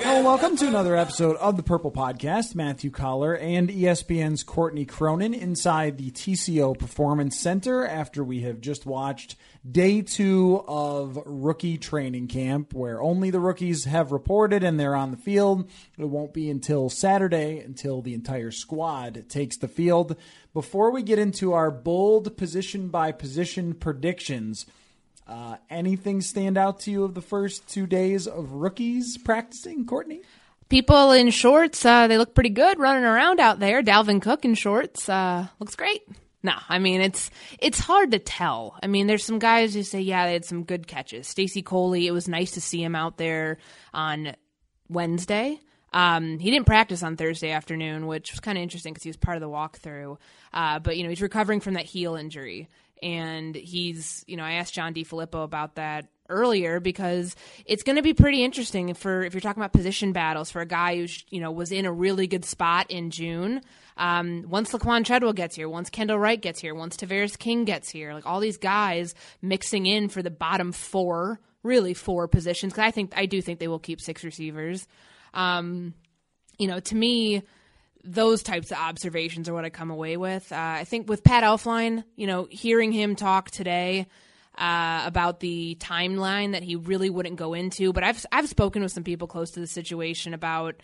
Hello, welcome to another episode of the Purple Podcast. Matthew Coller and ESPN's Courtney Cronin inside the TCO Performance Center after we have just watched day two of rookie training camp, where only the rookies have reported and they're on the field. It won't be until Saturday until the entire squad takes the field. Before we get into our bold position by position predictions, uh, anything stand out to you of the first two days of rookies practicing, Courtney? People in shorts, uh, they look pretty good running around out there. Dalvin Cook in shorts, uh, looks great. No, I mean it's it's hard to tell. I mean, there's some guys who say, yeah, they had some good catches. Stacy Coley, it was nice to see him out there on Wednesday. Um, he didn't practice on Thursday afternoon, which was kind of interesting because he was part of the walkthrough. Uh, but you know, he's recovering from that heel injury, and he's you know, I asked John DeFilippo about that earlier because it's going to be pretty interesting for if you're talking about position battles for a guy who you know was in a really good spot in June. Um, once Laquan Treadwell gets here, once Kendall Wright gets here, once Tavarres King gets here, like all these guys mixing in for the bottom four, really four positions. Because I think I do think they will keep six receivers. Um, you know, to me, those types of observations are what I come away with. Uh, I think with Pat Elflein, you know, hearing him talk today uh, about the timeline that he really wouldn't go into, but I've I've spoken with some people close to the situation about,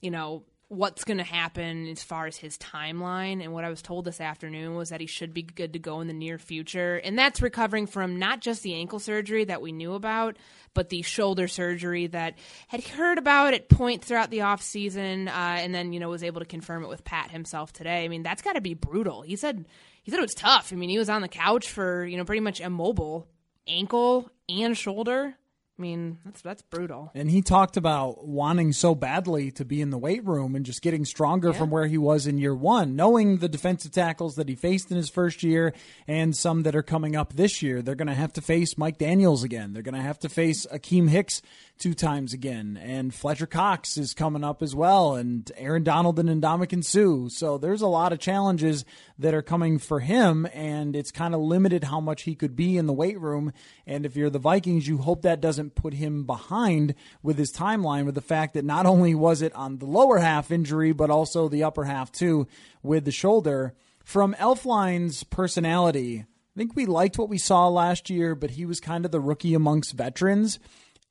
you know, what's going to happen as far as his timeline. And what I was told this afternoon was that he should be good to go in the near future. And that's recovering from not just the ankle surgery that we knew about, but the shoulder surgery that had heard about at points throughout the offseason uh, and then, you know, was able to confirm it with Pat himself today. I mean, that's got to be brutal. He said he said it was tough. I mean, he was on the couch for, you know, pretty much immobile, ankle and shoulder. I mean, that's that's brutal. And he talked about wanting so badly to be in the weight room and just getting stronger from where he was in year one, knowing the defensive tackles that he faced in his first year and some that are coming up this year. They're going to have to face Mike Daniels again. They're going to have to face Akiem Hicks two times again. And Fletcher Cox is coming up as well, and Aaron Donald and Ndamukong Suh. So there's a lot of challenges that are coming for him, and it's kind of limited how much he could be in the weight room. And if you're the Vikings, you hope that doesn't put him behind with his timeline, with the fact that not only was it on the lower half injury, but also the upper half too with the shoulder. From Elflein's personality, I think we liked what we saw last year, but he was kind of the rookie amongst veterans.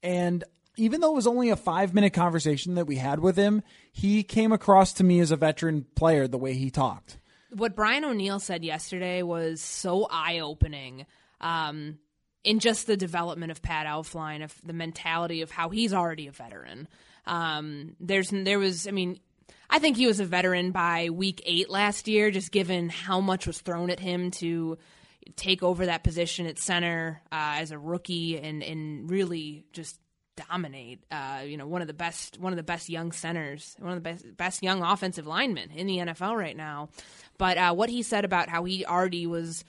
And even though it was only a five minute conversation that we had with him, he came across to me as a veteran player the way he talked. What Brian O'Neill said yesterday was so eye opening. Um, in just the development of Pat Elflein, of the mentality of how he's already a veteran. Um, there's there was, I mean, I think he was a veteran by week eight last year, just given how much was thrown at him to take over that position at center uh, as a rookie and and really just dominate. Uh, you know, one of the best one of the best young centers, one of the best best young offensive linemen in the NFL right now. But uh, what he said about how he already was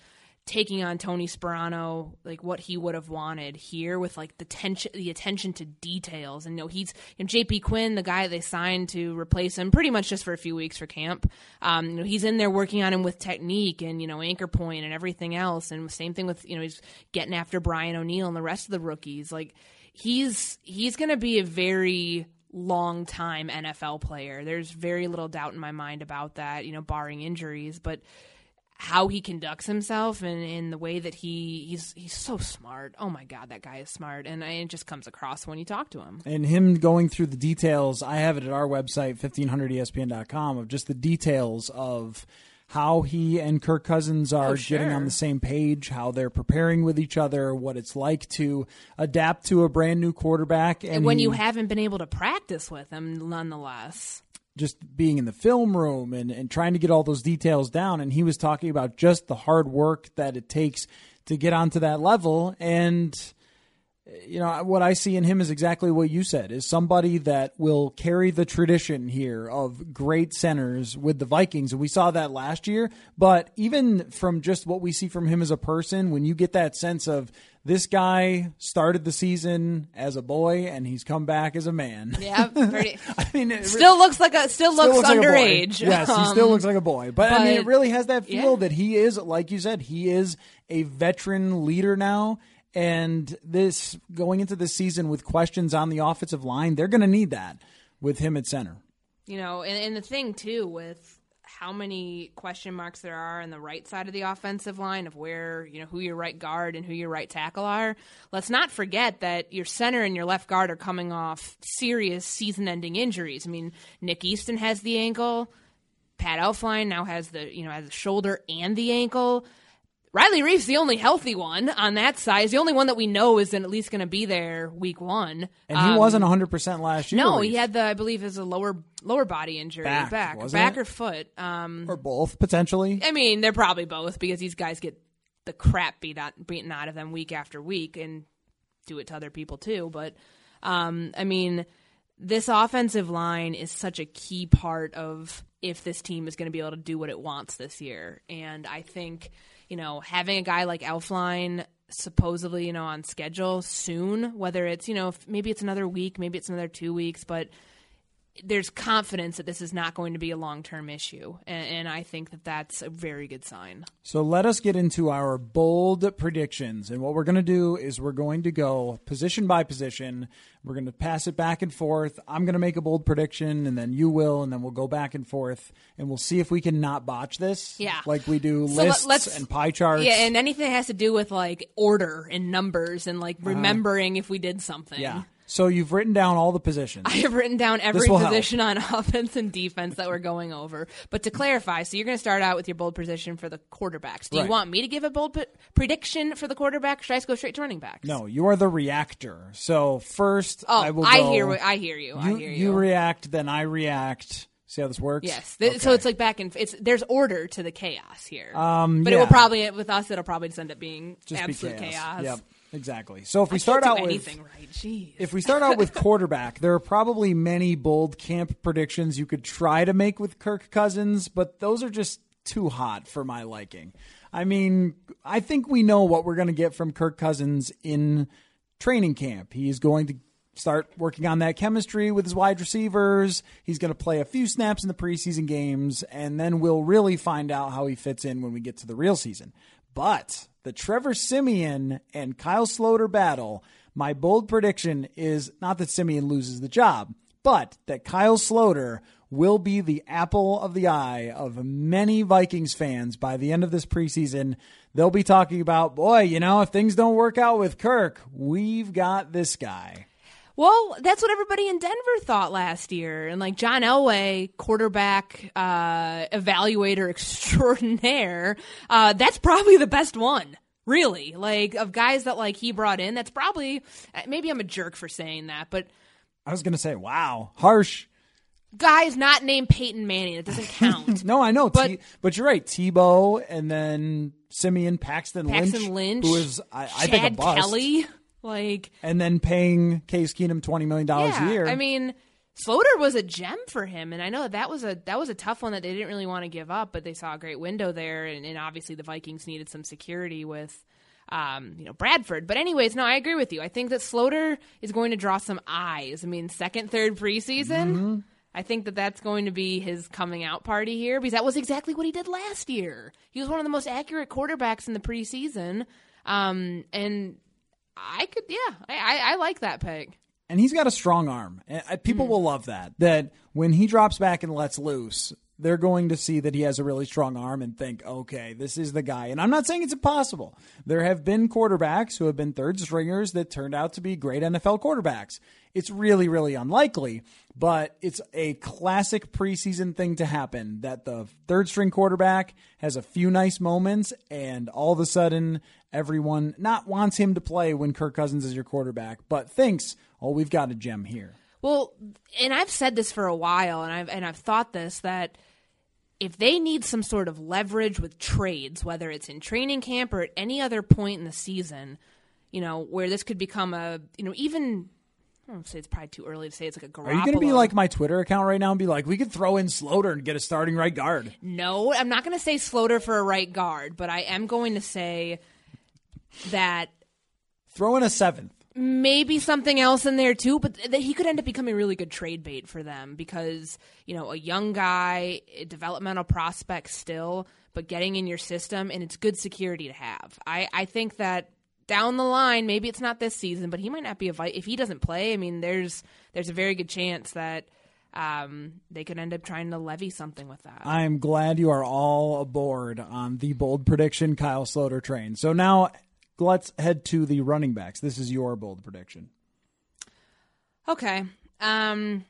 taking on Tony Sparano, like what he would have wanted here with like the tension, the attention to details. And you know, he's you know, JP Quinn, the guy they signed to replace him pretty much just for a few weeks for camp. Um, you know, he's in there working on him with technique and, you know, anchor point and everything else. And same thing with, you know, he's getting after Brian O'Neill and the rest of the rookies. Like he's, he's going to be a very, long time NFL player. There's very little doubt in my mind about that, you know, barring injuries, but how he conducts himself and in the way that he he's he's so smart. Oh my god, that guy is smart, and it just comes across when you talk to him. And him going through the details, I have it at our website 1500espn.com of just the details of how he and Kirk Cousins are Oh, sure. getting on the same page, how they're preparing with each other, what it's like to adapt to a brand new quarterback, and when he- you haven't been able to practice with him, nonetheless. Just being in the film room and, and trying to get all those details down. And he was talking about just the hard work that it takes to get onto that level. And, you know, what I see in him is exactly what you said is somebody that will carry the tradition here of great centers with the Vikings. And we saw that last year. But even from just what we see from him as a person, when you get that sense of this guy started the season as a boy and he's come back as a man. Yeah, pretty, I mean, it, still looks like a still still looks, like boy. underage. Yes, he Um, still looks like a boy. But, I mean, it really has that feel yeah. that he is, like you said, he is a veteran leader now. And this going into this season with questions on the offensive line, they're going to need that with him at center. You know, and, and the thing too with how many question marks there are on the right side of the offensive line of where, you know, who your right guard and who your right tackle are. Let's not forget that your center and your left guard are coming off serious season ending injuries. I mean, Nick Easton has the ankle, Pat Elflein now has the, you know, has the shoulder and the ankle. Riley Reiff's the only healthy one on that side. He's the only one that we know is at least going to be there week one. And he Um, wasn't 100% last year. no, Reese. he had the I believe is a lower lower body injury, Back, back, back or foot. Um, Or both, potentially. I mean, they're probably both because these guys get the crap beat out, beaten out of them week after week, and do it to other people too. But um, I mean, this offensive line is such a key part of if this team is going to be able to do what it wants this year. And I think, you know, having a guy like Elflein supposedly, you know, on schedule soon, whether it's, you know, maybe it's another week, maybe it's another two weeks, but there's confidence that this is not going to be a long term issue. And, and I think that that's a very good sign. So let us get into our bold predictions. And what we're going to do is we're going to go position by position. We're going to pass it back and forth. I'm going to make a bold prediction, and then you will, and then we'll go back and forth, and we'll see if we can not botch this. Yeah. Like we do So lists let's- and pie charts. Yeah, and anything that has to do with like order and numbers and like remembering if we did something. Uh-huh. Yeah. So you've written down all the positions. I have written down every will help. position on offense and defense that we're going over. But to clarify, so you're going to start out with your bold position for the quarterbacks. Do Right. you want me to give a bold p- prediction for the quarterback? Should I just go straight to running backs? no, you are the reactor. So first, Oh, I will. I go- hear. what- I hear you. I You, hear you react, then I react. See how this works? Yes. Th- So it's like back and it's there's order to the chaos here. Um, but it will probably with us it'll probably just end up being Just be absolute chaos. Yep, exactly. So if we start out with right. If we start out with quarterback, there are probably many bold camp predictions you could try to make with Kirk Cousins, but those are just too hot for my liking. I mean, I think we know what we're going to get from Kirk Cousins in training camp. He's going to start working on that chemistry with his wide receivers. He's going to play a few snaps in the preseason games, and then we'll really find out how he fits in when we get to the real season. But the Trevor Siemian and Kyle Sloter battle, my bold prediction is not that Siemian loses the job, but that Kyle Sloter will be the apple of the eye of many Vikings fans by the end of this preseason. They'll be talking about, boy, you know, if things don't work out with Kirk, we've got this guy. Well, that's what everybody in Denver thought last year. And like John Elway, quarterback uh, evaluator extraordinaire, uh, that's probably the best one. Really, like of guys that like he brought in, that's probably maybe I'm a jerk for saying that, but I was going to say, wow, harsh. guys not named Peyton Manning, it doesn't count. No, I know, But- T- but you're right. Tebow and then Siemian Paxton, Paxton Lynch, who is I, I think a bust. Kelly, like and then paying Case Keenum twenty million dollars yeah, a year. I mean, Sloter was a gem for him, and I know that, was a that was a tough one that they didn't really want to give up, but they saw a great window there, and, and obviously the Vikings needed some security with, um, you know, Bradford. But anyways, no, I agree with you. I think that Sloter is going to draw some eyes. I mean, second, third preseason. I think that that's going to be his coming out party here because that was exactly what he did last year. He was one of the most accurate quarterbacks in the preseason, um, and I could, yeah, I, I, I like that pick. and he's got a strong arm. Uh, people will love that. That when he drops back and lets loose, they're going to see that he has a really strong arm and think, okay, this is the guy. And I'm not saying it's impossible. There have been quarterbacks who have been third stringers that turned out to be great NFL quarterbacks. It's really, really unlikely, but it's a classic preseason thing to happen that the third string quarterback has a few nice moments and all of a sudden everyone not wants him to play when Kirk Cousins is your quarterback, but thinks, oh, we've got a gem here. Well, and I've said this for a while, and I've and I've thought this that if they need some sort of leverage with trades, whether it's in training camp or at any other point in the season, you know, where this could become a, you know, even I don't say it's probably too early to say it's like a Garoppolo. Are you going to be like my Twitter account right now and be like, we could throw in Sloter and get a starting right guard? No, I'm not going to say Sloter for a right guard, but I am going to say that Throw in a seventh. maybe something else in there too, but that he could end up becoming really good trade bait for them because you know a young guy, a developmental prospect still, but getting in your system and it's good security to have. I I think that down the line, maybe it's not this season, but he might not be a vi- if he doesn't play. I mean, there's there's a very good chance that. Um, they could end up trying to levy something with that. I'm glad you are all aboard on the bold prediction Kyle Sloter train. So now let's head to the running backs. This is your bold prediction. Okay. Um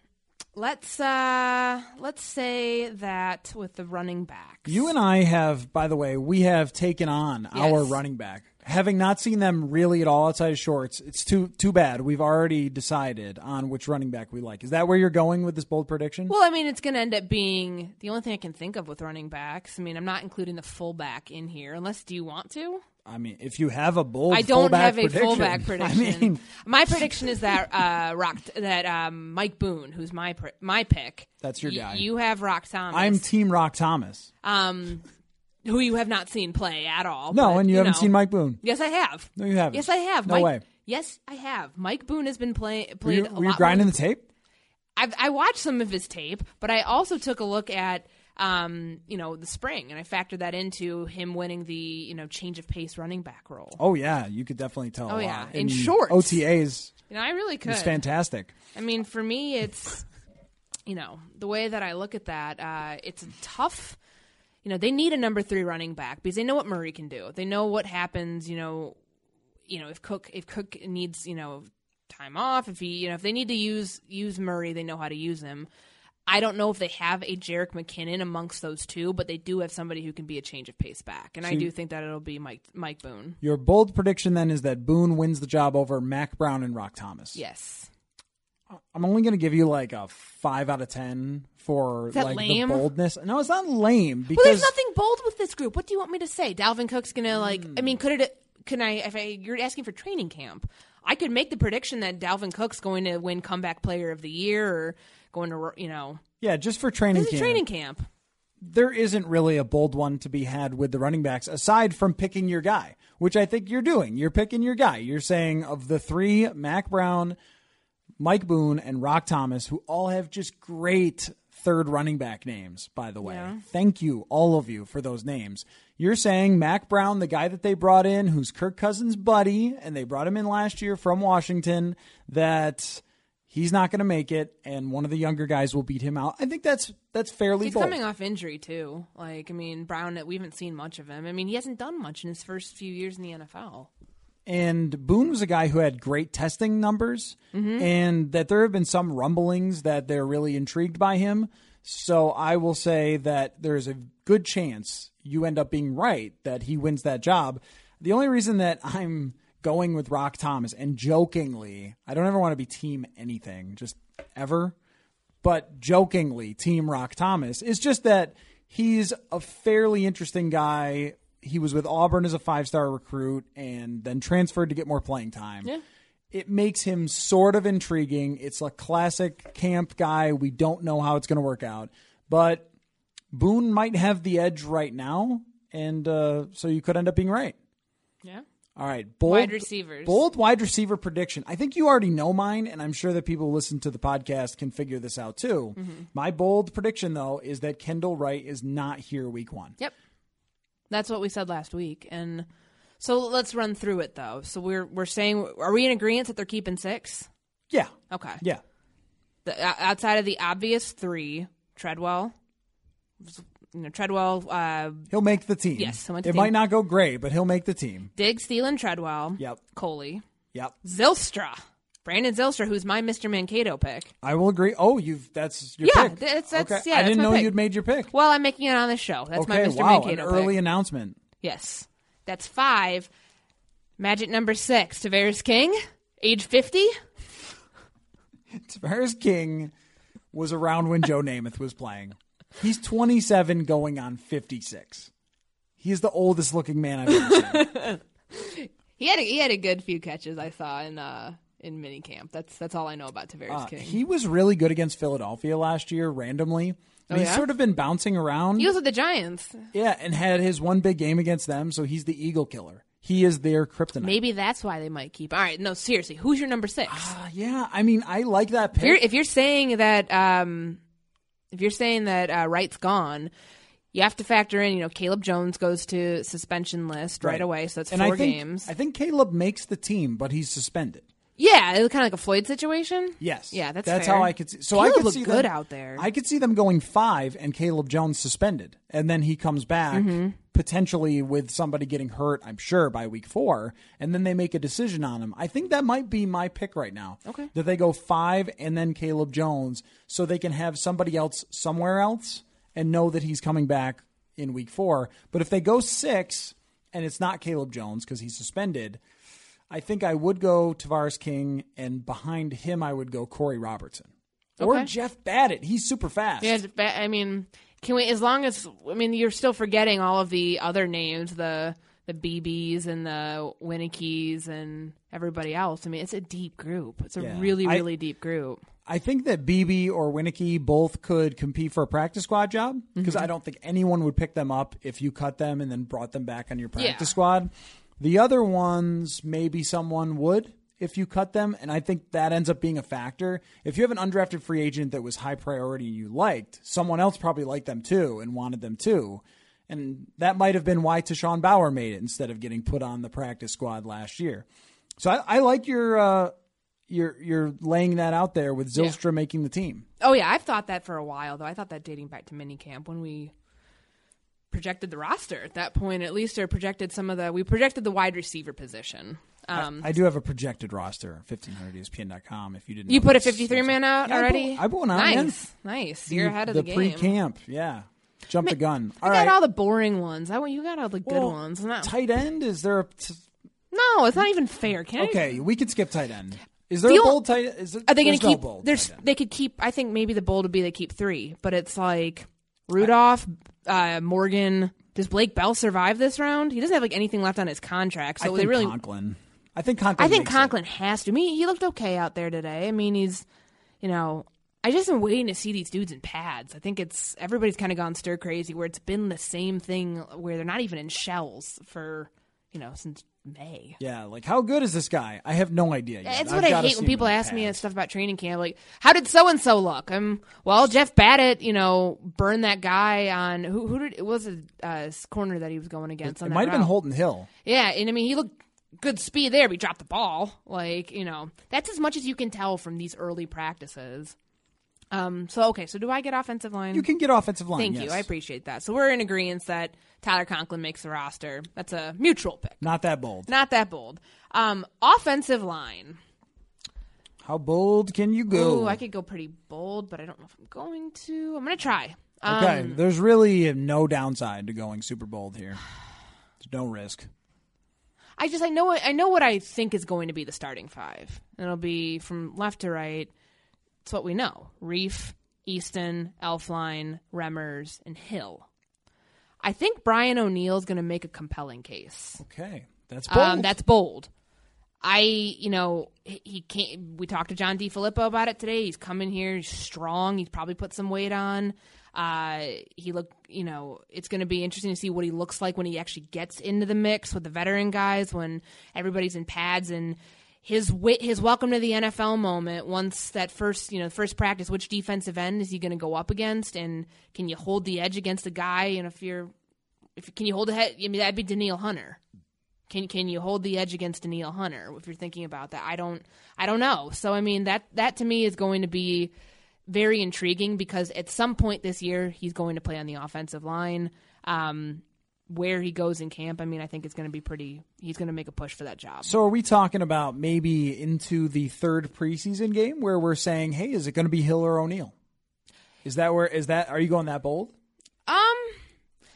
let's uh let's say that with the running backs. You and I have, by the way, we have taken on our running back. Having not seen them really at all outside of shorts, it's too too bad. We've already decided on which running back we like. Is that where you're going with this bold prediction? Well, I mean, it's going to end up being the only thing I can think of with running backs. I mean, I'm not including the fullback in here, unless do you want to? I mean, if you have a bold, I don't have a prediction, fullback prediction. I mean, my prediction is that uh, Rock that um, Mike Boone, who's my pr- my pick. That's your Y- guy. You have Rock Thomas. I'm Team Rock Thomas. um, who you have not seen play at all. No, but, and you, haven't know. seen Mike Boone. Yes, I have. No, you haven't. Yes, I have. No Mike, way. Yes, I have. Mike Boone has been play, Were played. you, a were you grinding more- the tape? I've, I watched some of his tape, but I also took a look at, um, you know, the spring, and I factored that into him winning the, you know, change of pace running back role. Oh yeah, you could definitely tell. Oh, a yeah. lot. In shorts. OTAs You know, I really could. It's fantastic. I mean, for me, it's, you know, the way that I look at that, uh, it's a tough. You know, they need a number three running back because they know what Murray can do. They know what happens. You know, you know if Cook if Cook needs you know time off, if he you know if they need to use use Murray, they know how to use him. I don't know if they have a Jerick McKinnon amongst those two, but they do have somebody who can be a change of pace back, and I do think that it'll be Mike Mike Boone. Your bold prediction then is that Boone wins the job over Mack Brown and Rock Thomas. Yes, I'm only going to give you like a five out of ten for like lame? the boldness. No, it's not lame because Well, there's nothing bold with this group. What do you want me to say? Dalvin Cook's gonna like. I hmm. mean, could it? Can I? If I, you're asking for training camp, I could make the prediction that Dalvin Cook's going to win comeback player of the year or going to you know. yeah, just for training camp. training camp. there isn't really a bold one to be had with the running backs aside from picking your guy, which I think you're doing. You're picking your guy. You're saying of the three, Mack Brown, Mike Boone, and Rock Thomas, who all have just great third running back names, by the way. Yeah. Thank you, all of you, for those names. You're saying Mack Brown, the guy that they brought in, who's Kirk Cousins' buddy, and they brought him in last year from Washington, that he's not going to make it, and one of the younger guys will beat him out. I think that's that's fairly He's bold. coming off injury too. Like I mean, Brown. We haven't seen much of him. I mean, he hasn't done much in his first few years in the NFL. And Boone was a guy who had great testing numbers, mm-hmm. and that there have been some rumblings that they're really intrigued by him. So I will say that there's a good chance you end up being right that he wins that job. The only reason that I'm going with Rock Thomas and jokingly, I don't ever want to be team anything, just ever, but jokingly, Team Rock Thomas is just that he's a fairly interesting guy. He was with Auburn as a five star recruit and then transferred to get more playing time. Yeah. it makes him sort of intriguing. It's a classic camp guy. We don't know how it's going to work out, but Boone might have the edge right now, and uh, so you could end up being right. Yeah. All right, bold Wide receivers. Bold wide receiver prediction. I think you already know mine, and I'm sure that people who listen to the podcast can figure this out too. Mm-hmm. My bold prediction, though, is that Kendall Wright is not here week one. Yep. That's what we said last week. And so let's run through it though. So we're we're saying are we in agreement that they're keeping six? Yeah, Okay. yeah. The, outside of the obvious three, Treadwell, you know, Treadwell, uh, He'll make the team. Yes, he'll make the it team. might not go great, but he'll make the team. Diggs, Thielen, Treadwell, Yep, Coley, yep. Zylstra, Brandon Zylstra, who's my Mr. Mankato pick. I will agree. Oh, you've that's your Yeah, pick. that's- that's- okay. yeah, I didn't know pick. you'd made your pick. Well, I'm making it on the show. That's my Mr. wow, Mankato an early announcement. Yes. That's five. Magic number six, Tavarres King, age 50. Tavarres King was around when Joe Namath was playing. He's 27 going on 56. He's the oldest looking man I've ever seen. He had a, he had a good few catches I saw in uh in minicamp. That's that's all I know about Tavarres Uh, King. he was really good against Philadelphia last year randomly. And Oh, he's yeah? sort of been bouncing around. He was with the Giants. yeah, and had his one big game against them, so he's the Eagle killer. He is their kryptonite. Maybe that's why they might keep. All right, no, seriously, who's your number six? Uh, yeah, I mean, I like that pick. if, you're, if you're saying that, um, if you're saying that uh, Wright's gone, you have to factor in. You know, Caleb Jones goes to suspension list right, Right. away, so that's and four I think, games. I think Caleb makes the team, but he's suspended. Yeah, it was kind of like a Floyd situation. Yes. Yeah, that's that's fair. how I could see. So I could looked see good them, out there. I could see them going five and Caleb Jones suspended, and then he comes back Mm-hmm. potentially with somebody getting hurt. I'm sure by week four, and then they make a decision on him. I think that might be my pick right now. Okay. that they go five and then Caleb Jones, so they can have somebody else somewhere else and know that he's coming back in week four. But if they go six and it's not Caleb Jones because he's suspended. I think I would go Tavarres King, and behind him I would go Corey Robertson or Okay. Jeff Badet. He's super fast. Yeah, I mean, can we? As long as I mean, you're still forgetting all of the other names, the the BBs and the Wienekes and everybody else. I mean, it's a deep group. It's a Yeah. really, I- really deep group. I think that BB or Wieneke both could compete for a practice squad job because Mm-hmm. I don't think anyone would pick them up if you cut them and then brought them back on your practice Yeah. squad. The other ones, maybe someone would if you cut them, and I think that ends up being a factor. If you have an undrafted free agent that was high priority and you liked, someone else probably liked them too and wanted them too. And that might have been why Tashawn Bower made it instead of getting put on the practice squad last year. So I, I like your uh, you're you're laying that out there with Zylstra making the team. Oh yeah, I've thought that for a while though. I thought that dating back to minicamp when we projected the roster at that point, at least, or projected some of the we projected the wide receiver position. Um, I do have a projected roster, 1500ESPN.com. If you didn't, you put a 53 man out Yeah, I already. I put one out. Nice, nice. You're ahead of the, game. pre-camp. Yeah, jump the gun. I All got all the boring ones. I want you got all the good Well, ones. No, tight end. Is there a t- no, it's not even fair. Can I- okay? We could skip tight end. Is there The a ol- bold tight? Is there, Are they going to no keep? bold there's they could keep. I think maybe the bold would be they keep three, but it's like Rudolph, uh, Morgan. Does Blake Bell survive this round? He doesn't have like anything left on his contract, so I they think really. Conklin. I think Conklin. I think makes it. Conklin has to. I mean, he looked okay out there today. I mean, he's, you know, I just am waiting to see these dudes in pads. I think it's everybody's kind of gone stir crazy where it's been the same thing where they're not even in shells for, you know, since May. Yeah, like how good is this guy? I have no idea. Yet. I've what I hate when people ask me stuff about training camp. Like, how did so and so look? Um, well, Jeff Badet, you know, burned that guy on who? Who did it was a uh, corner that he was going against? on It that might have been route. Holton Hill. Yeah, and I mean, he looked good speed there, but he dropped the ball. Like, you know, that's as much as you can tell from these early practices. Um, so okay, so do I get offensive line? You can get offensive line. Thank yes. you, I appreciate that. So we're in agreement that Tyler Conklin makes the roster. That's a mutual pick, Not that bold. not that bold. Um, offensive line. How bold can you go? Ooh, I could go pretty bold, but I don't know if I'm going to. I'm gonna try. Um, Okay, there's really no downside to going super bold here. There's no risk. I just I know I know what I think is going to be the starting five. It'll be from left to right. It's what we know: Reiff, Easton, Elflein, Remmers, and Hill. I think Brian O'Neill's going to make a compelling case. Okay, that's bold. Um, that's bold. I, you know, he he can't. We talked to John DeFilippo about it today. He's coming here. He's strong. He's probably put some weight on. Uh, he look, you know, it's going to be interesting to see what he looks like when he actually gets into the mix with the veteran guys when everybody's in pads and his wit, his welcome to the NFL moment. Once that first, you know, first practice, which defensive end is he going to go up against, and can you hold the edge against a guy? And if you're, if can you hold the head? I mean, that'd be Danielle Hunter. Can can you hold the edge against Danielle Hunter if you're thinking about that? I don't I don't know. So I mean that that to me is going to be very intriguing because at some point this year he's going to play on the offensive line. Um, where he goes in camp, I mean, I think it's going to be pretty. He's going to make a push for that job. So, are we talking about maybe into the third preseason game where we're saying, "Hey, is it going to be Hill or O'Neill"? Is that where? Is that? Are you going that bold? Um,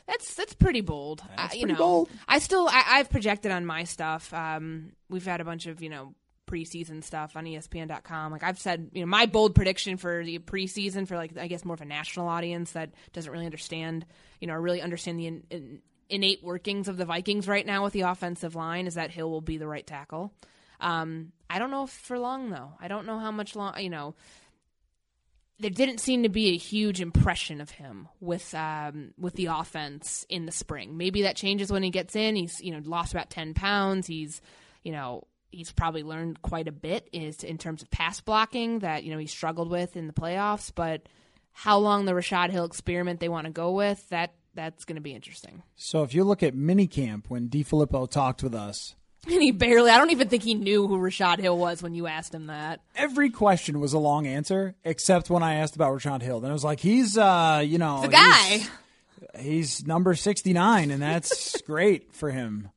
that's that's pretty bold. That's I, you pretty know, bold. I still I, I've projected on my stuff. Um, we've had a bunch of you know preseason stuff on ESPN.com. Like I've said, you know, my bold prediction for the preseason for like I guess more of a national audience that doesn't really understand, you know, or really understand the in, in, innate workings of the Vikings right now with the offensive line is that Hill will be the right tackle. Um, I don't know for long though. I don't know how much long. You know, there didn't seem to be a huge impression of him with um, with the offense in the spring. Maybe that changes when he gets in. He's you know lost about ten pounds. He's you know he's probably learned quite a bit is in terms of pass blocking that you know he struggled with in the playoffs. But how long the Rashod Hill experiment they want to go with that that's going to be interesting. So, if you look at minicamp when DeFilippo talked with us, And he barely. I don't even think he knew who Rashod Hill was when you asked him that. every question was a long answer except when I asked about Rashod Hill. Then I was like, "He's, uh, you know, The guy. he's- he's number 69 and that's great for him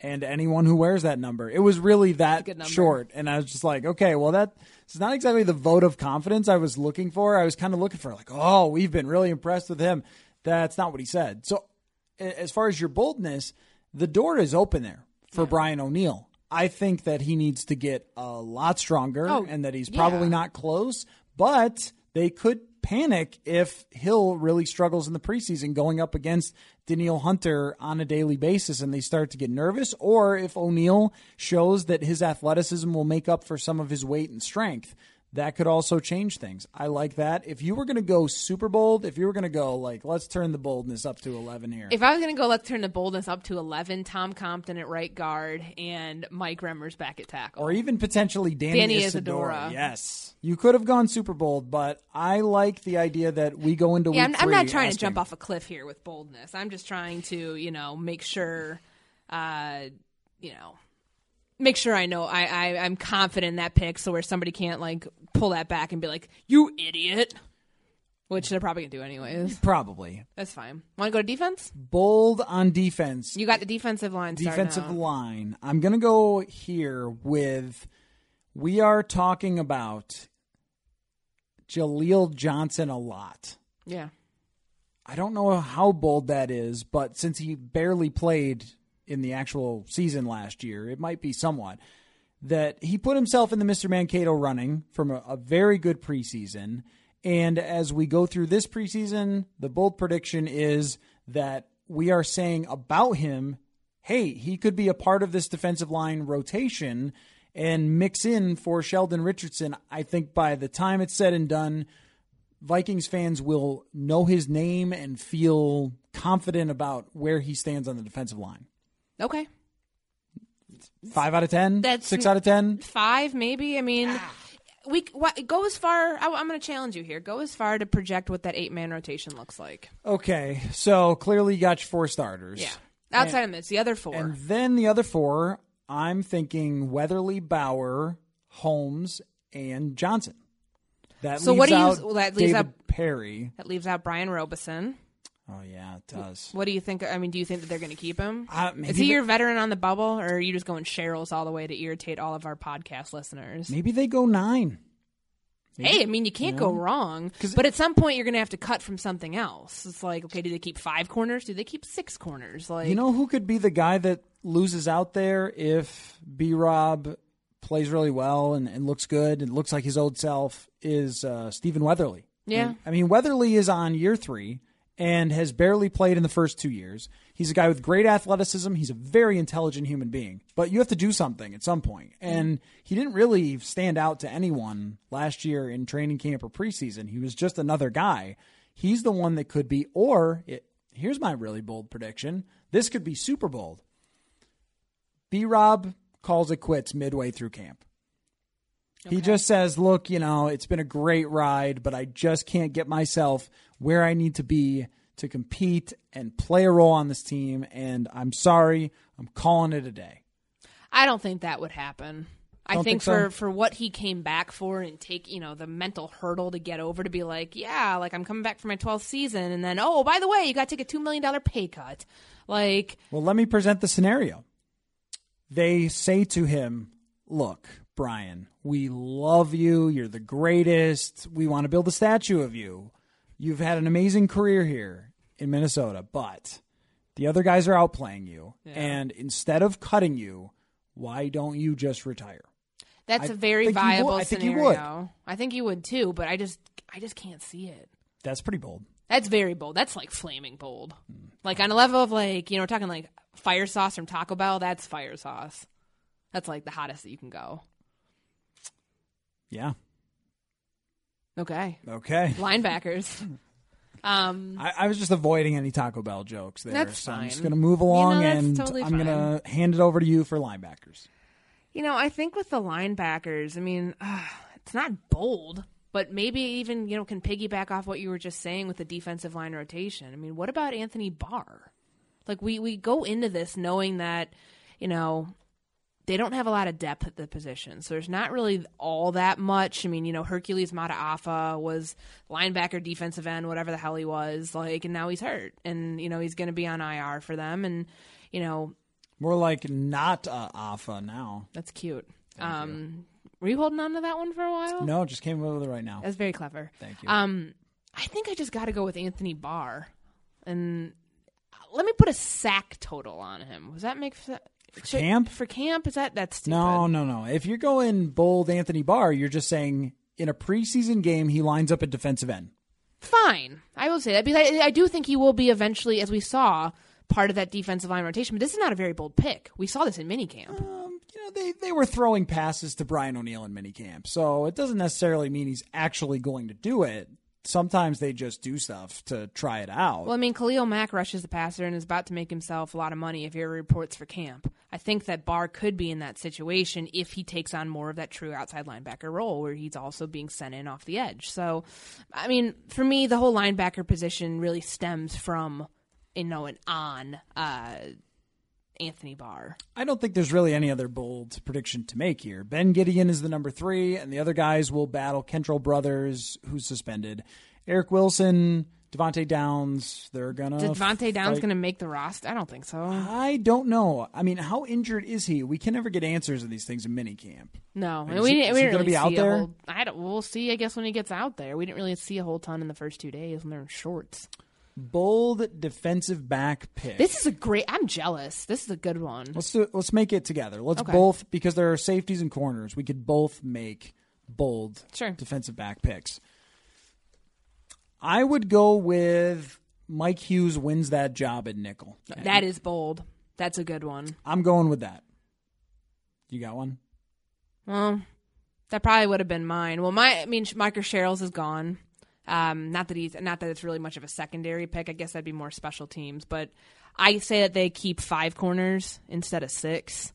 and anyone who wears that number it was really that short and i was just like okay well that it's not exactly the vote of confidence i was looking for i was kind of looking for like oh we've been really impressed with him that's not what he said so as far as your boldness the door is open there for brian o'neill i think that he needs to get a lot stronger Oh, and that he's yeah. probably not close but they could panic if Hill really struggles in the preseason going up against Danielle Hunter on a daily basis and they start to get nervous, or if O'Neill shows that his athleticism will make up for some of his weight and strength. That could also change things. I like that. If you were going to go super bold, if you were going to go like, let's turn the boldness up to 11 here. If I was going to go, let's turn the boldness up to 11. Tom Compton at right guard and Mike Remmers back at tackle. or even potentially Danny, Danny Isidora. Isidora. Yes. You could have gone super bold, but I like the idea that we go into yeah, I'm, I'm not trying to jump off a cliff here with boldness. I'm just trying to, you know, make sure, uh, you know, make sure I know I, I I'm confident in that pick, so where somebody can't like pull that back and be like, "You idiot," which they're probably gonna do anyways. Probably. That's fine. Want to go to defense? Bold on defense. You got the defensive line. defensive out. line. I'm going to go here with we are talking about Jaleel Johnson a lot. Yeah. I don't know how bold that is, but since he barely played in the actual season last year, it might be somewhat. That he put himself in the Mr. Mankato running from a, a very good preseason. And as we go through this preseason, the bold prediction is that we are saying about him, hey, he could be a part of this defensive line rotation and mix in for Sheldon Richardson. I think by the time it's said and done, Vikings fans will know his name and feel confident about where he stands on the defensive line. Okay. Five out of ten, That's- six out of ten. Five, maybe. I mean, Ah. we what, go as far. I, I'm going to challenge you here. Go as far to project what that eight man rotation looks like. Okay, so clearly you got your four starters. Yeah. Outside of this, the other four. and then the other four, I'm thinking Weatherly, Bower, Holmes, and Johnson. That So leaves what do you- out well, that leaves David out- Perry. that leaves out Brian Robison. Oh yeah, it does. What do you think? I mean, do you think that they're going to keep him? Uh, maybe Is he they- your veteran on the bubble, or are you just going Cheryl's all the way to irritate all of our podcast listeners? Maybe they go nine. Hey, I mean, you can't go wrong. But at some point, you're going to have to cut from something else. It's like, okay, do they keep five corners? Do they keep six corners? Like, You know who could be the guy that loses out there if B Rob plays really well and, and looks good and looks like his old self is uh, Stephen Weatherly. Yeah. I mean, Weatherly is on year three, and has barely played in the first two years. He's a guy with great athleticism. He's a very intelligent human being, but you have to do something at some point. And he didn't really stand out to anyone last year in training camp or preseason. He was just another guy. He's the one that could be, or it, here's my really bold prediction this could be super bold. B Rob calls it quits midway through camp. He just says, Look, you know, it's been a great ride, but I just can't get myself where I need to be to compete and play a role on this team. And I'm sorry, I'm calling it a day. I don't think that would happen. I think, think so? for for what he came back for and take you know the mental hurdle to get over to be like yeah like I'm coming back for my 12th season and then oh by the way you got to take a two million dollar pay cut like Well, let me present the scenario. They say to him, Look, Brian, we love you. You're the greatest. We want to build a statue of you. You've had an amazing career here in Minnesota, but the other guys are outplaying you. And instead of cutting you, why don't you just retire? that's I a very viable I think you scenario. would. I think you would too but I just I just can't see it. That's pretty bold. That's very bold. That's like flaming bold. Hmm. Like on a level of like, you know, we're talking like fire sauce from Taco Bell, that's fire sauce. That's like the hottest that you can go. Yeah. Okay. Okay. Linebackers. um I, I was just avoiding any Taco Bell jokes there. That's so I'm just going to move You know, along and totally I'm going to hand it over to you for linebackers. You know, I think with the linebackers, I mean, uh, it's not bold, but maybe even, you know, can piggyback off what you were just saying with the defensive line rotation. I mean, what about Anthony Barr? Like we we go into this knowing that, you know, they don't have a lot of depth at the position. So there's not really all that much. I mean, you know, Hercules Mataafa was linebacker, defensive end, whatever the hell he was, like and now he's hurt. And, you know, he's going to be on IR for them and, you know, More like not uh, AFA now. that's cute. Um, were you holding on to that one for a while? No, just came with it right now. That's very clever. Thank you. Um, I think I just got to go with Anthony Barr, and let me put a sack total on him. Does that make for camp? For camp, is that that's stupid? No, no, no. If you're going bold Anthony Barr, you're just saying in a preseason game he lines up at defensive end. Fine, I will say that because I, I do think he will be eventually, as we saw, part of that defensive line rotation. But this is not a very bold pick. We saw this in minicamp. Um, you know, they, they were throwing passes to Brian O'Neill in minicamp, so it doesn't necessarily mean he's actually going to do it. Sometimes they just do stuff to try it out. Well, I mean, Khalil Mack rushes the passer and is about to make himself a lot of money if he reports for camp. I think that Barr could be in that situation if he takes on more of that true outside linebacker role where he's also being sent in off the edge. So, I mean, for me, the whole linebacker position really stems from, you know, an on uh, Anthony Barr. I don't think there's really any other bold prediction to make here. Ben Gedeon is the number three, and the other guys will battle Kentrell Brothers, who's suspended. Eric Wilson, Devante Downs, they're gonna. Devante Downs going to make the roster? I don't think so. I don't know. I mean, how injured is he? We can never get answers of these things in minicamp. No, Is and we he- didn't, is we he didn't gonna really be out there? whole. I don't, we'll see. I guess when he gets out there, we didn't really see a whole ton in the first two days when they're in shorts. Bold defensive back pick. This is a great. I'm jealous. This is a good one. Let's do. Let's make it together. Let's Okay. both because there are safeties and corners. We could both make bold Sure. defensive back picks. I would go with Mike Hughes wins that job at nickel. That is bold. That's a good one. I'm going with that. You got one? Well, that probably would have been mine. Well, my I mean, Micah Sherels is gone. Um, not that he's not that it's really much of a secondary pick. I guess that'd be more special teams. But I say that they keep five corners instead of six.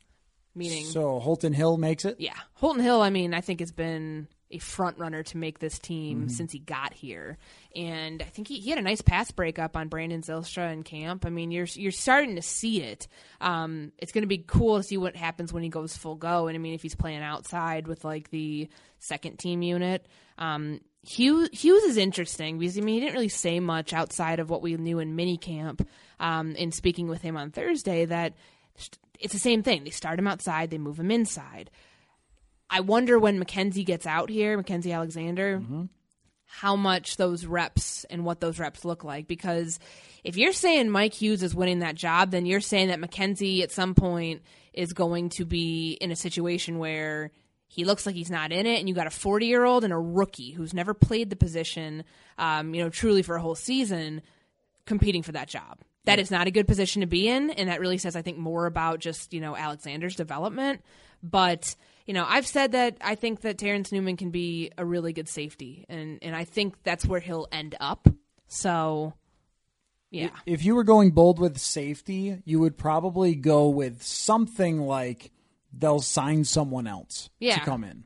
Meaning, So Holton Hill makes it. yeah, Holton Hill. I mean, I think has been a front runner to make this team Mm-hmm. since he got here, and I think he, he had a nice pass breakup on Brandon Zylstra in camp. I mean, you're you're starting to see it. Um, it's going to be cool to see what happens when he goes full go, and I mean, if he's playing outside with like the second team unit. Um, Hughes, Hughes is interesting because I mean he didn't really say much outside of what we knew in minicamp. Um, in speaking with him on Thursday, that it's the same thing. They start him outside, they move him inside. I wonder when Mackensie gets out here, Mackensie Alexander, how much those reps and what those reps look like. Because if you're saying Mike Hughes is winning that job, then you're saying that Mackensie at some point is going to be in a situation where he looks like he's not in it, and you got a 40 year old and a rookie who's never played the position, um, you know, truly for a whole season competing for that job. That is not a good position to be in, and that really says I think more about just you know Alexander's development. But you know, I've said that I think that Terrence Newman can be a really good safety, and and I think that's where he'll end up. So, yeah, If you were going bold with safety, you would probably go with something like they'll sign someone else Yeah. to come in.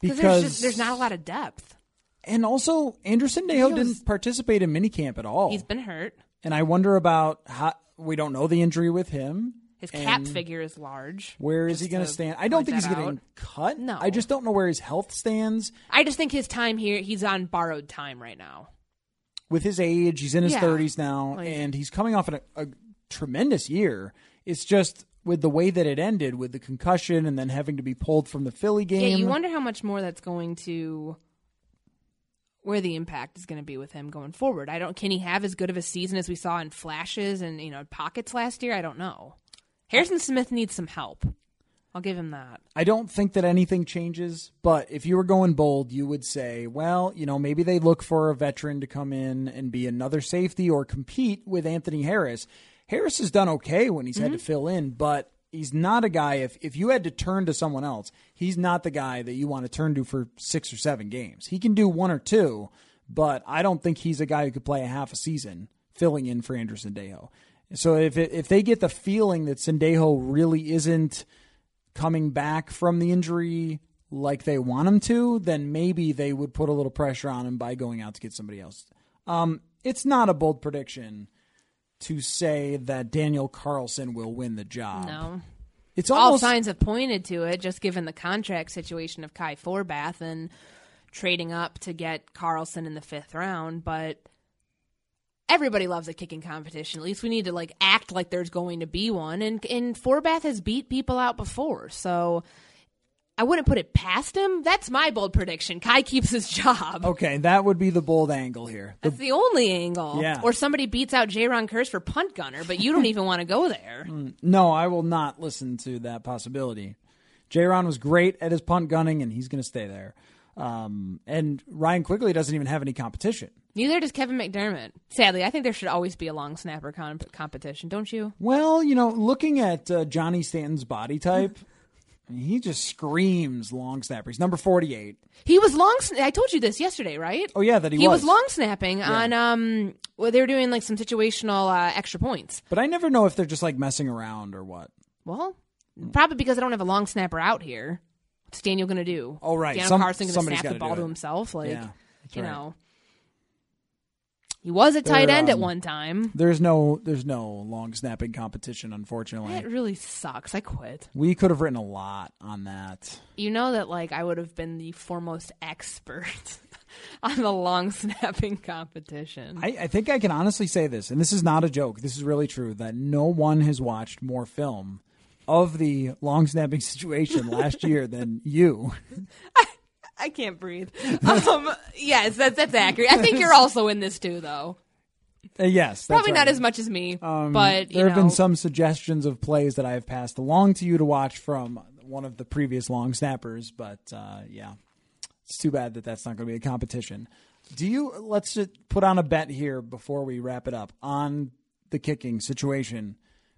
because there's just there's not a lot of depth. and also Andrew Sendejo didn't participate in minicamp at all. He's been hurt. and I wonder about how we don't know the injury with him. His cap figure is large. Where is he going to stand? I don't think he's getting out. cut. No. I just don't know where his health stands. I just think his time here, he's on borrowed time right now. with his age, he's in his Yeah. 30s now, Like- and he's coming off a tremendous year. It's just with the way that it ended, with the concussion and then having to be pulled from the Philly game. Yeah, you wonder how much more that's going to where the impact is going to be with him going forward. I don't can he have as good of a season as we saw in flashes and you know pockets last year? I don't know. Harrison Smith needs some help. I'll give him that. I don't think that anything changes, but if you were going bold, you would say, well, you know, maybe they look for a veteran to come in and be another safety or compete with Anthony Harris. Harris has done okay when he's had to fill in, but he's not a guy if if you had to turn to someone else, he's not the guy that you want to turn to for 6 or 7 games. He can do one or two, but I don't think he's a guy who could play a half a season filling in for Andrew Sendejo. So if it, if they get the feeling that Sendejo really isn't coming back from the injury like they want him to, then maybe they would put a little pressure on him by going out to get somebody else. Um, it's not a bold prediction to say that Daniel Carlson will win the job. No. It's All signs have pointed to it, just given the contract situation of Kai Forbath and trading up to get Carlson in the fifth round. But everybody loves a kicking competition. At least we need to like act like there's going to be one. And and Forbath has beat people out before, so I wouldn't put it past him. That's my bold prediction. Kai keeps his job. okay. That would be the bold angle here. The That's the only angle. Yeah. Or somebody beats out Jayron Kearse for punt gunner, but you don't even want to go there. No, I will not listen to that possibility. Jayron was great at his punt gunning, and he's going to stay there. Um, and Ryan Quigley doesn't even have any competition. Neither does Kevin McDermott. Sadly, I think there should always be a long snapper con- competition, don't you? Well, you know, looking at uh, Johnny Stanton's body type, he just screams long snapper. He's number 48. He was long. I told you this yesterday, right? Oh, yeah, that he, he was long snapping on um. Well, they were doing like some situational uh, extra points. But I never know if they're just like messing around or what. Well, probably because I don't have a long snapper out here. What's Daniel going to do? Oh, right. Daniel Some- Carson going to snap the ball to himself? Like, Yeah, you right. know, he was a tight They're, end at um, one time. There's no there's no long snapping competition, unfortunately. It really sucks. I quit. We could have written a lot on that. You know that like I would have been the foremost expert on the long snapping competition. I, I think I can honestly say this, and this is not a joke. This is really true. That no one has watched more film of the long snapping situation last year than you. I can't breathe. Um, yes, that's that's accurate. I think you're also in this too, though. Uh, yes, Probably not as much as me, Um, but you there have know, been some suggestions of plays that I have passed along to you to watch from one of the previous long snappers, but uh, yeah, it's too bad that that's not going to be a competition. Do you? Let's just put on a bet here before we wrap it up on the kicking situation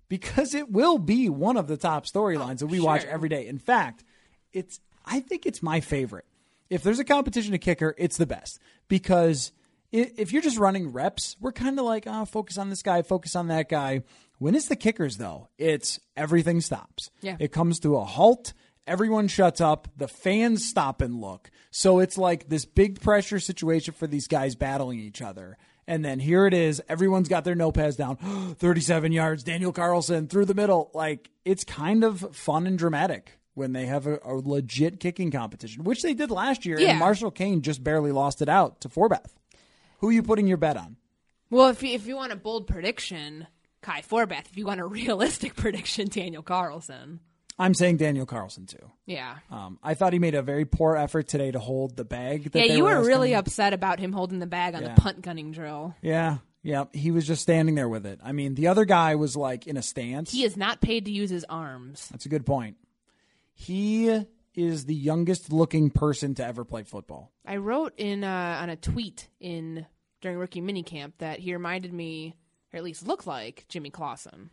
because it will be one of the top storylines that we watch every day. In fact, it's I think it's my favorite. If there's a competition to kicker, it's the best because if you're just running reps, we're kind of like, oh, focus on this guy, focus on that guy. When it's the kickers, though, it's everything stops. Yeah. It comes to a halt. Everyone shuts up. The fans stop and look. So it's like this big pressure situation for these guys battling each other. And then here it is. Everyone's got their notepads down. 37 yards. Daniel Carlson through the middle. Like, it's kind of fun and dramatic when they have a, a legit kicking competition, which they did last year. Yeah. And Marshall Koehn just barely lost it out to Forbath. Who are you putting your bet on? well, if you, if you want a bold prediction, Kai Forbath. If you want a realistic prediction, Daniel Carlson. I'm saying Daniel Carlson, too. Yeah. Um, I thought he made a very poor effort today to hold the bag. That Yeah, you were asking really him. upset about him holding the bag on Yeah. the punt gunning drill. Yeah, yeah. He was just standing there with it. I mean, the other guy was like in a stance. He is not paid to use his arms. That's a good point. He is the youngest looking person to ever play football. I wrote in uh, on a tweet in during rookie minicamp that he reminded me, or at least looked like, Jimmy Clausen.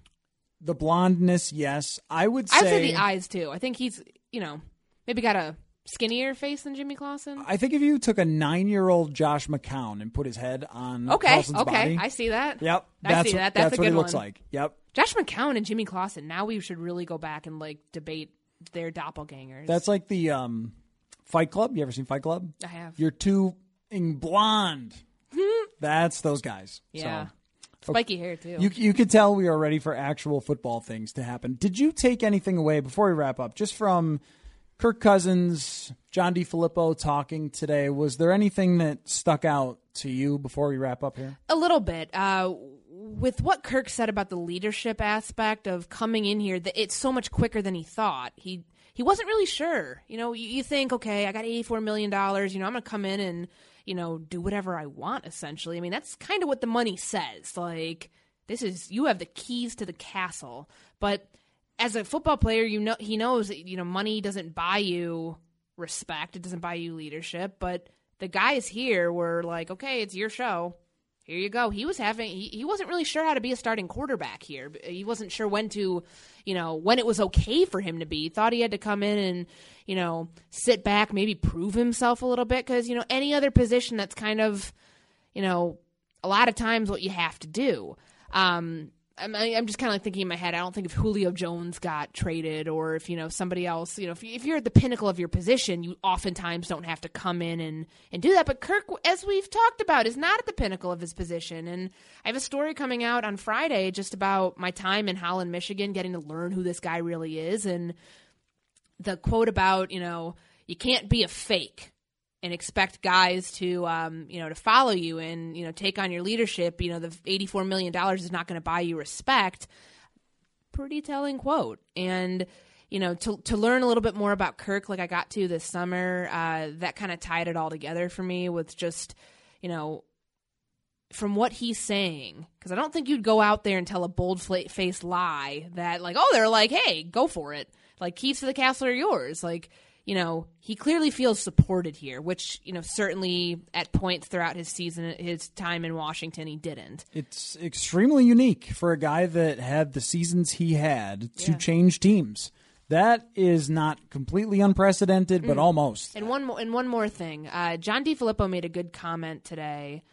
The blondness, yes. I would say. I'd say the eyes too. I think he's, you know, maybe got a skinnier face than Jimmy Clausen. I think if you took a nine-year-old Josh McCown and put his head on Okay, Clausen's okay, body, I see that. yep, I that's see that. That's, that's a what good he looks one. like. Yep, Josh McCown and Jimmy Clausen. Now we should really go back and like debate their doppelgangers. that's like the um, Fight Club. You ever seen Fight Club? I have. You're too in blonde. that's those guys. yeah, So, spiky hair too. You you could tell we are ready for actual football things to happen. Did you take anything away before we wrap up, just from Kirk Cousins, John DeFilippo talking today? Was there anything that stuck out to you before we wrap up here? A little bit. Uh, with what Kirk said about the leadership aspect of coming in here, that it's so much quicker than he thought. He he wasn't really sure. You know, you, you think, okay, I got eighty four million dollars. You know, I'm to come in and you know do whatever I want. Essentially, I mean, that's kind of what the money says. Like this is you have the keys to the castle, but as a football player, you know he knows that you know money doesn't buy you respect. It doesn't buy you leadership. But the guys here were like, okay, it's your show. Here you go. He was having he, he wasn't really sure how to be a starting quarterback here. He wasn't sure when to, you know, when it was okay for him to be. Thought he had to come in and, you know, sit back, maybe prove himself a little bit cuz you know, any other position that's kind of, you know, a lot of times what you have to do. Um I'm, I'm just kind of like thinking in my head. I don't think if Julio Jones got traded, or if you know somebody else, you know, if, you, if you're at the pinnacle of your position, you oftentimes don't have to come in and and do that. But Kirk, as we've talked about, is not at the pinnacle of his position. And I have a story coming out on Friday just about my time in Holland, Michigan, getting to learn who this guy really is, and the quote about you know you can't be a fake and expect guys to um, you know to follow you and you know take on your leadership. You know the 84 million dollars is not going to buy you respect. Pretty telling quote. And you know to to learn a little bit more about Kirk like I got to this summer uh, that kind of tied it all together for me with just you know from what he's saying because I don't think you'd go out there and tell a bold faced lie that like oh they're like hey go for it. Like keys to the castle are yours. Like you know, he clearly feels supported here, which, you know, certainly at points throughout his season, his time in Washington, he didn't. It's extremely unique for a guy that had the seasons he had to Yeah. change teams. That is not completely unprecedented, Mm. but almost. And one more, and one more thing, uh, John DeFilippo made a good comment today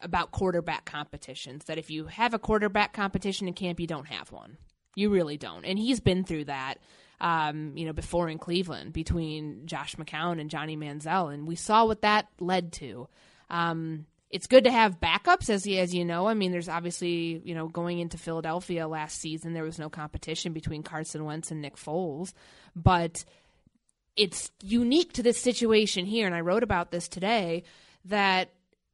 about quarterback competitions. That if you have a quarterback competition in camp, you don't have one. You really don't. And he's been through that. Um, you know, before in Cleveland between Josh McCown and Johnny Manziel, and we saw what that led to. Um, it's good to have backups, as as you know. I mean, there's obviously you know going into Philadelphia last season, there was no competition between Carson Wentz and Nick Foles, but it's unique to this situation here, and I wrote about this today that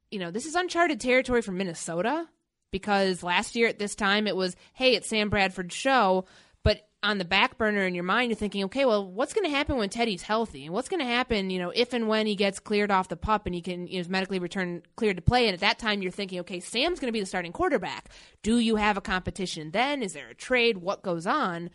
you know this is uncharted territory for Minnesota because last year at this time it was hey it's Sam Bradford's show, but on the back burner in your mind you're thinking okay well what's going to happen when Teddy's healthy? And what's going to happen you know if and when he gets cleared off the pup and he can you know, medically return cleared to play? And at that time you're thinking okay Sam's going to be the starting quarterback. Do you have a competition then? Is there a trade? What goes on?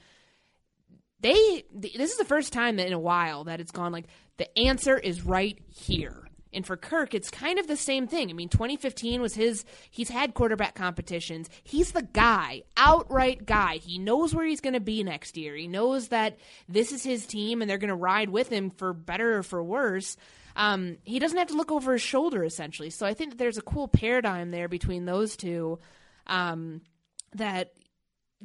They this is the first time that in a while that it's gone like the answer is right here and for Kirk it's kind of the same thing. I mean 2015 was his he's had quarterback competitions. He's the guy outright guy. He knows where he's going to be next year. He knows that this is his team and they're going to ride with him for better or for worse. Um, he doesn't have to look over his shoulder essentially. So I think that there's a cool paradigm there between those two um, that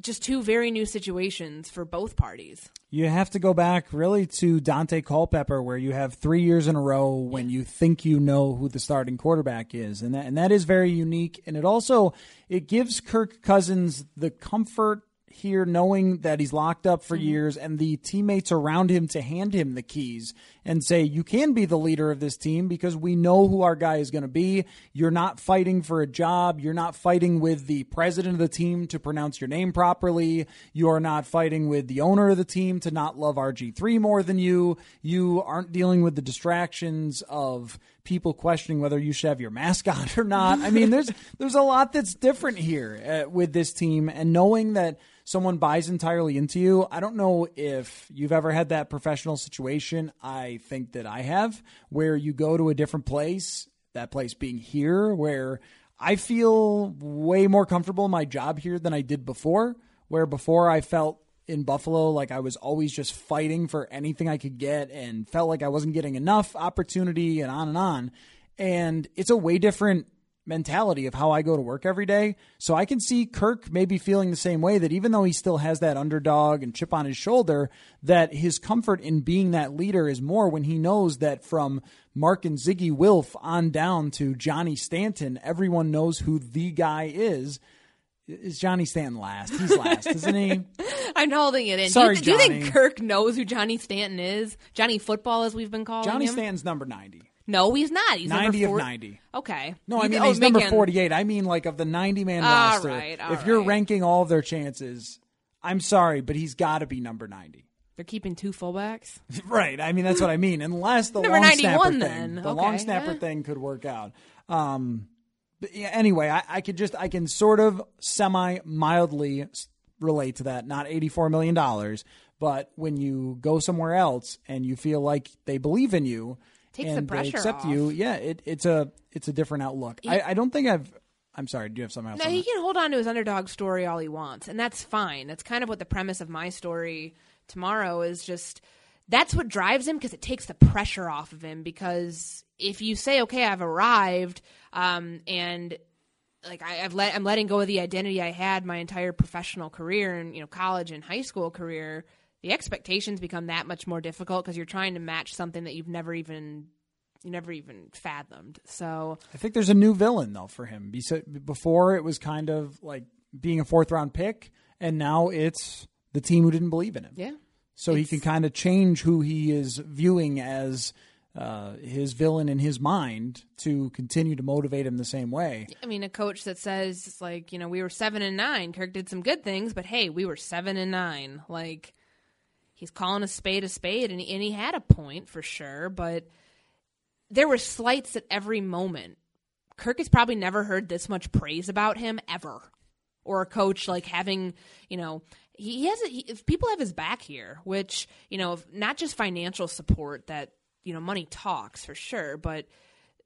just two very new situations for both parties. You have to go back really to Daunte Culpepper, where you have three years in a row when you think you know who the starting quarterback is, and that and that is very unique. And it also it gives Kirk Cousins the comfort here knowing that he's locked up for mm-hmm. years and the teammates around him to hand him the keys and say you can be the leader of this team because we know who our guy is going to be. You're not fighting for a job. You're not fighting with the president of the team to pronounce your name properly. You're not fighting with the owner of the team to not love RG3 more than you. You aren't dealing with the distractions of people questioning whether you should have your mascot or not i mean there's there's a lot that's different here uh, with this team and knowing that someone buys entirely into you. I don't know if you've ever had that professional situation. I think that I have, where you go to a different place that place being here, where I feel way more comfortable in my job here than I did before. Where before I felt in Buffalo like I was always just fighting for anything I could get and felt like I wasn't getting enough opportunity and on and on. And it's a way different mentality of how I go to work every day. So I can see Kirk maybe feeling the same way that even though he still has that underdog and chip on his shoulder, that his comfort in being that leader is more when he knows that from Mark and Zygi Wilf on down to Johnny Stanton, everyone knows who the guy is. Is Johnny Stanton last? He's last, isn't he? I'm holding it in. Sorry, do, you, do you think Kirk knows who Johnny Stanton is? Johnny Football, as we've been calling Johnny him. Stanton's number 90. No, he's not. He's 90 number of 90. Okay. No, I mean oh, he's number 48. I mean like of the 90 man All roster. right, if you're ranking all of their chances, I'm sorry, but he's got to be number 90. They're keeping two fullbacks. Right. I mean that's what I mean. Unless the Number long snapper 91 thing, then. the Okay, long snapper yeah. thing could work out. Um, but yeah, anyway, I, I could just I can sort of semi mildly relate to that. Not 84 million dollars, but when you go somewhere else and you feel like they believe in you Takes the and they pressure accept off. you, yeah, it, it's a it's a different outlook. I, I don't think I've. I'm sorry. Do you have something else? No, on he that? can hold on to his underdog story all he wants, and that's fine. That's kind of what the premise of my story tomorrow is. Just that's what drives him because it takes the pressure off of him. Because if you say, "Okay, I've arrived," um, and like I, I've let I'm letting go of the identity I had my entire professional career and you know college and high school career, the expectations become that much more difficult because you're trying to match something that you've never even you never even fathomed. So I think there's a new villain though for him. Before it was kind of like being a fourth round pick, and now it's the team who didn't believe in him. yeah, So he can kind of change who he is viewing as uh, his villain in his mind to continue to motivate him the same way. I mean, a coach that says like, you know, we were seven and nine. Kirk did some good things, but hey, we were seven and nine. Like, he's calling a spade a spade, and he, and he had a point for sure, but there were slights at every moment. Kirk has probably never heard this much praise about him ever, or a coach like having, you know, he has. A, he, if people have his back here, which you know, not just financial support that you know, money talks for sure, but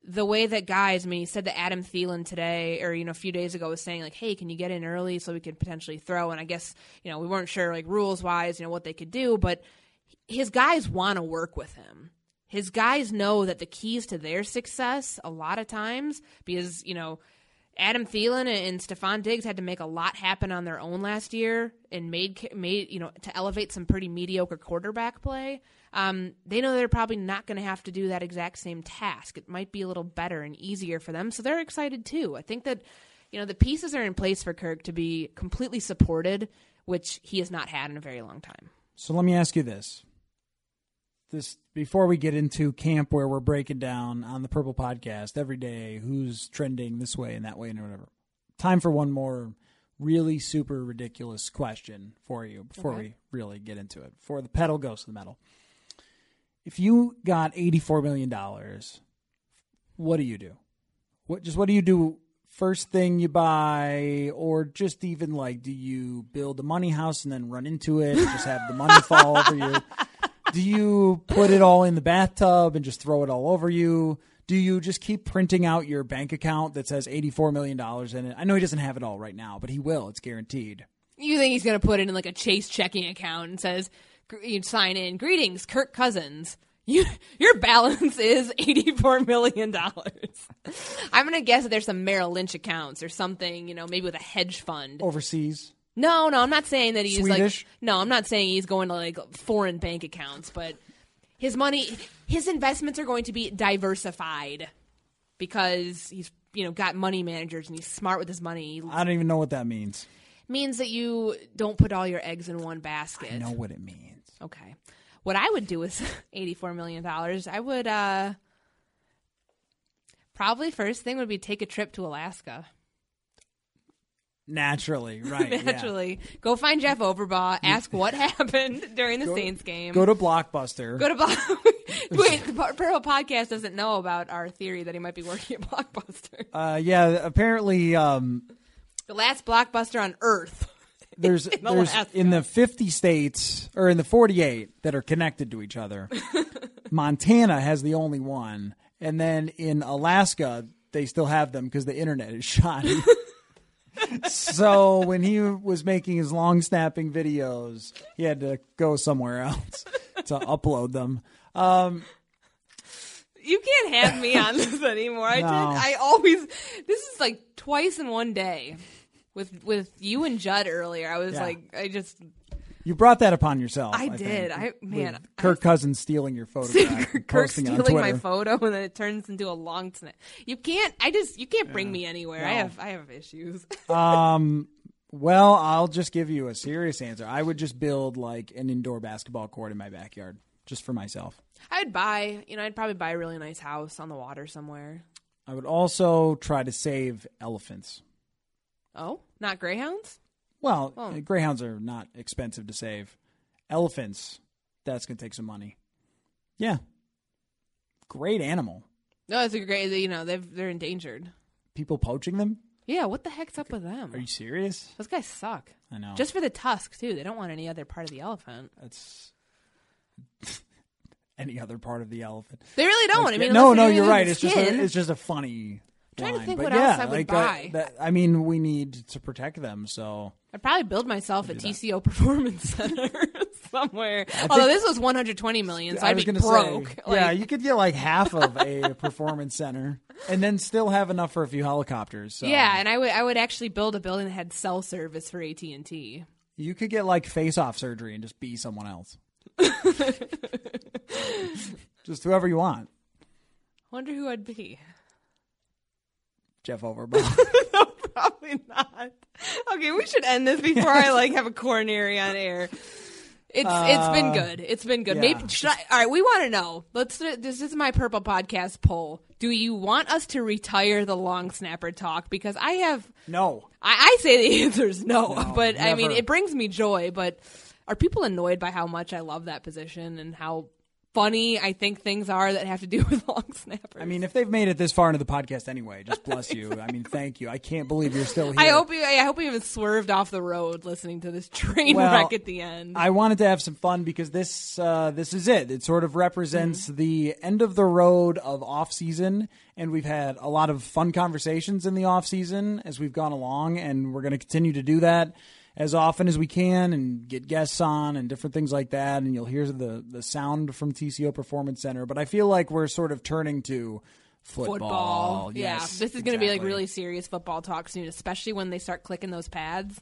the way that guys, I mean, he said that Adam Thielen today, or you know, a few days ago, was saying like, "Hey, can you get in early so we could potentially throw?" And I guess you know, we weren't sure like rules wise, you know, what they could do, but his guys want to work with him. His guys know that the keys to their success a lot of times because you know. Adam Thielen and Stefon Diggs had to make a lot happen on their own last year and made made you know to elevate some pretty mediocre quarterback play. Um, they know they're probably not going to have to do that exact same task. It might be a little better and easier for them, so they're excited too. I think that you know the pieces are in place for Kirk to be completely supported, which he has not had in a very long time. So let me ask you this. This before we get into camp where we're breaking down on the Purple Podcast every day who's trending this way and that way and whatever. Time for one more really super ridiculous question for you before Okay. we really get into it. Before the pedal goes to the metal. If you got eighty-four million dollars, what do you do? What just what do you do? First thing you buy, or just even like, do you build a money house and then run into it? and Just have the money fall over you. Do you put it all in the bathtub and just throw it all over you? Do you just keep printing out your bank account that says eighty-four million dollars in it? I know he doesn't have it all right now, but he will. It's guaranteed. You think he's going to put it in like a Chase checking account and says you sign in, "Greetings, Kirk Cousins." You, your balance is eighty-four million dollars. I'm gonna guess that there's some Merrill Lynch accounts or something, you know, maybe with a hedge fund. Overseas, No, no, I'm not saying that he's Swedish? like. No, I'm not saying he's going to like foreign bank accounts, but his money, his investments are going to be diversified because he's you know got money managers and he's smart with his money. I don't even know what that means. means that you don't put all your eggs in one basket. I know what it means. Okay. What I would do with $84 million, I would uh probably first thing would be take a trip to Alaska. Naturally, right? yeah. Naturally. Go find Jeff Overbaugh, ask what happened during the Saints game. Go to Blockbuster. Go to Block. Wait, the Purple podcast doesn't know about our theory that he might be working at Blockbuster. uh, yeah, apparently, um, The last Blockbuster on Earth. There's In there's in the 50 states or in the 48 that are connected to each other. Montana has the only one, And then in Alaska, they still have them because the internet is shoddy. so when he was making his long snapping videos, he had to go somewhere else to upload them. Um, You can't have me on this anymore. I did. I always. This is like twice in one day. With with you and Judd earlier, I was Yeah. like, I just you brought that upon yourself. I think, did. I- with man, Kirk Cousins stealing your photograph, and Kirk posting on stealing my Twitter. photo, and then it turns into a long snap. You can't. I just. You can't bring me anywhere. I No. have. I have issues. Um, well, I'll just give you a serious answer. I would just build like an indoor basketball court in my backyard, just for myself. I'd buy. You know, I'd probably buy a really nice house on the water somewhere. I would also try to save elephants. Oh, not greyhounds. Well, Oh. uh, greyhounds are not expensive to save. Elephants, that's going to take some money. Yeah. Great animal. No, it's a great. You know, they've they're endangered. People poaching them? Yeah, what the heck's up with them? Are you serious? Those guys suck. I know. Just for the tusk too. They don't want any other part of the elephant. that's any other part of the elephant. They really don't. I mean, no, no, you're right. It's just a, it's just a funny. Trying to think But what yeah, else I would like, buy. Uh, that, I mean, we need to protect them. So I'd probably build myself a TCO performance center somewhere. Although this was 120 million, so I I'd be broke. say, Like, yeah, you could get like half of a performance center, and then still have enough for a few helicopters. So yeah, and I would I would actually build a building that had cell service for AT and T. you could get like face-off surgery and just be someone else. just whoever you want, Wonder who I'd be. Jeff Overbaugh. No, probably not. Okay, we should end this before I like have a coronary on air. It's it's been good. It's been good. Uh, yeah. Maybe should I, all right. We want to know. Let's. This is my purple podcast poll. Do you want us to retire the long snapper talk? Because I have. no, I, I say the answer is no, No, but I mean never. it brings me joy. But are people annoyed by how much I love that position and how funny I think things are that have to do with long snappers? I mean if they've made it this far into the podcast anyway, just bless you. I mean, thank you. I can't believe you're still here. I hope you. I hope you haven't swerved off the road listening to this train Well, wreck at the end. I wanted to have some fun because this uh, this is it. It sort of represents the end of the road of off season, and we've had a lot of fun conversations in the off season as we've gone along, and we're going to continue to do that as often as we can and get guests on and different things like that. And you'll hear the the sound from TCO Performance Center. But I feel like we're sort of turning to football. football. yeah, this is going to be like really serious football talk soon, especially when they start clicking those pads.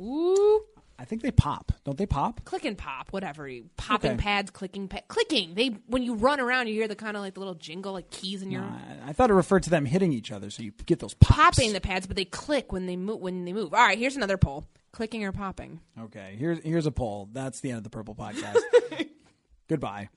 Ooh, I think they pop, don't they? Pop. click and pop, whatever. Popping Okay. pads, clicking, pa- clicking. They when you run around, you hear the kind of like the little jingle, like keys in your I, I thought it referred to them hitting each other, so you get those pops. popping the pads, but they click when they move. When they move. All right, here's another poll: clicking or popping. Okay, here's here's a poll. That's the end of the Purple Podcast. Goodbye.